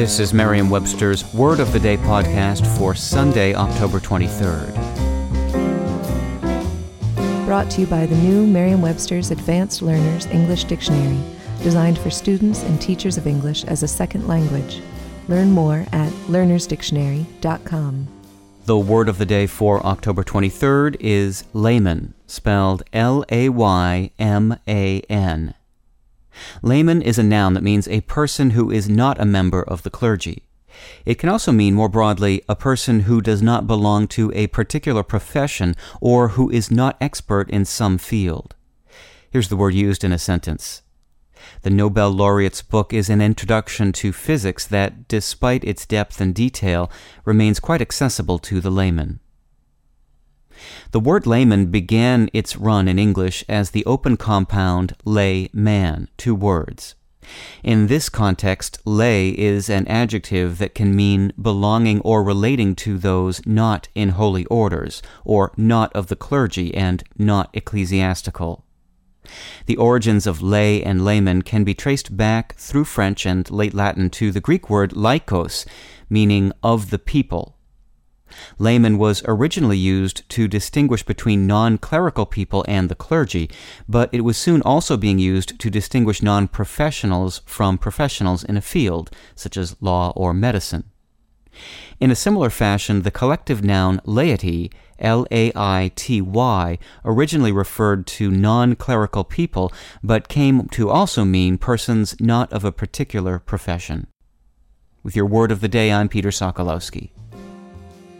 This is Merriam-Webster's Word of the Day podcast for Sunday, October 23rd. Brought to you by the new Merriam-Webster's Advanced Learners English Dictionary, designed for students and teachers of English as a second language. Learn more at learnersdictionary.com. The word of the day for October 23rd is layman, spelled L A Y M A N. Layman is a noun that means a person who is not a member of the clergy. It can also mean more broadly a person who does not belong to a particular profession or who is not expert in some field. Here's the word used in a sentence. The Nobel laureate's book is an introduction to physics that, despite its depth and detail, remains quite accessible to the layman. The word layman began its run in English as the open compound lay man, two words. In this context, lay is an adjective that can mean belonging or relating to those not in holy orders, or not of the clergy and not ecclesiastical. The origins of lay and layman can be traced back through French and late Latin to the Greek word laikos, meaning of the people. Layman was originally used to distinguish between non clerical people and the clergy, but it was soon also being used to distinguish non professionals from professionals in a field, such as law or medicine. In a similar fashion, the collective noun laity, L A I T Y, originally referred to non clerical people, but came to also mean persons not of a particular profession. With your word of the day, I'm Peter Sokolowski.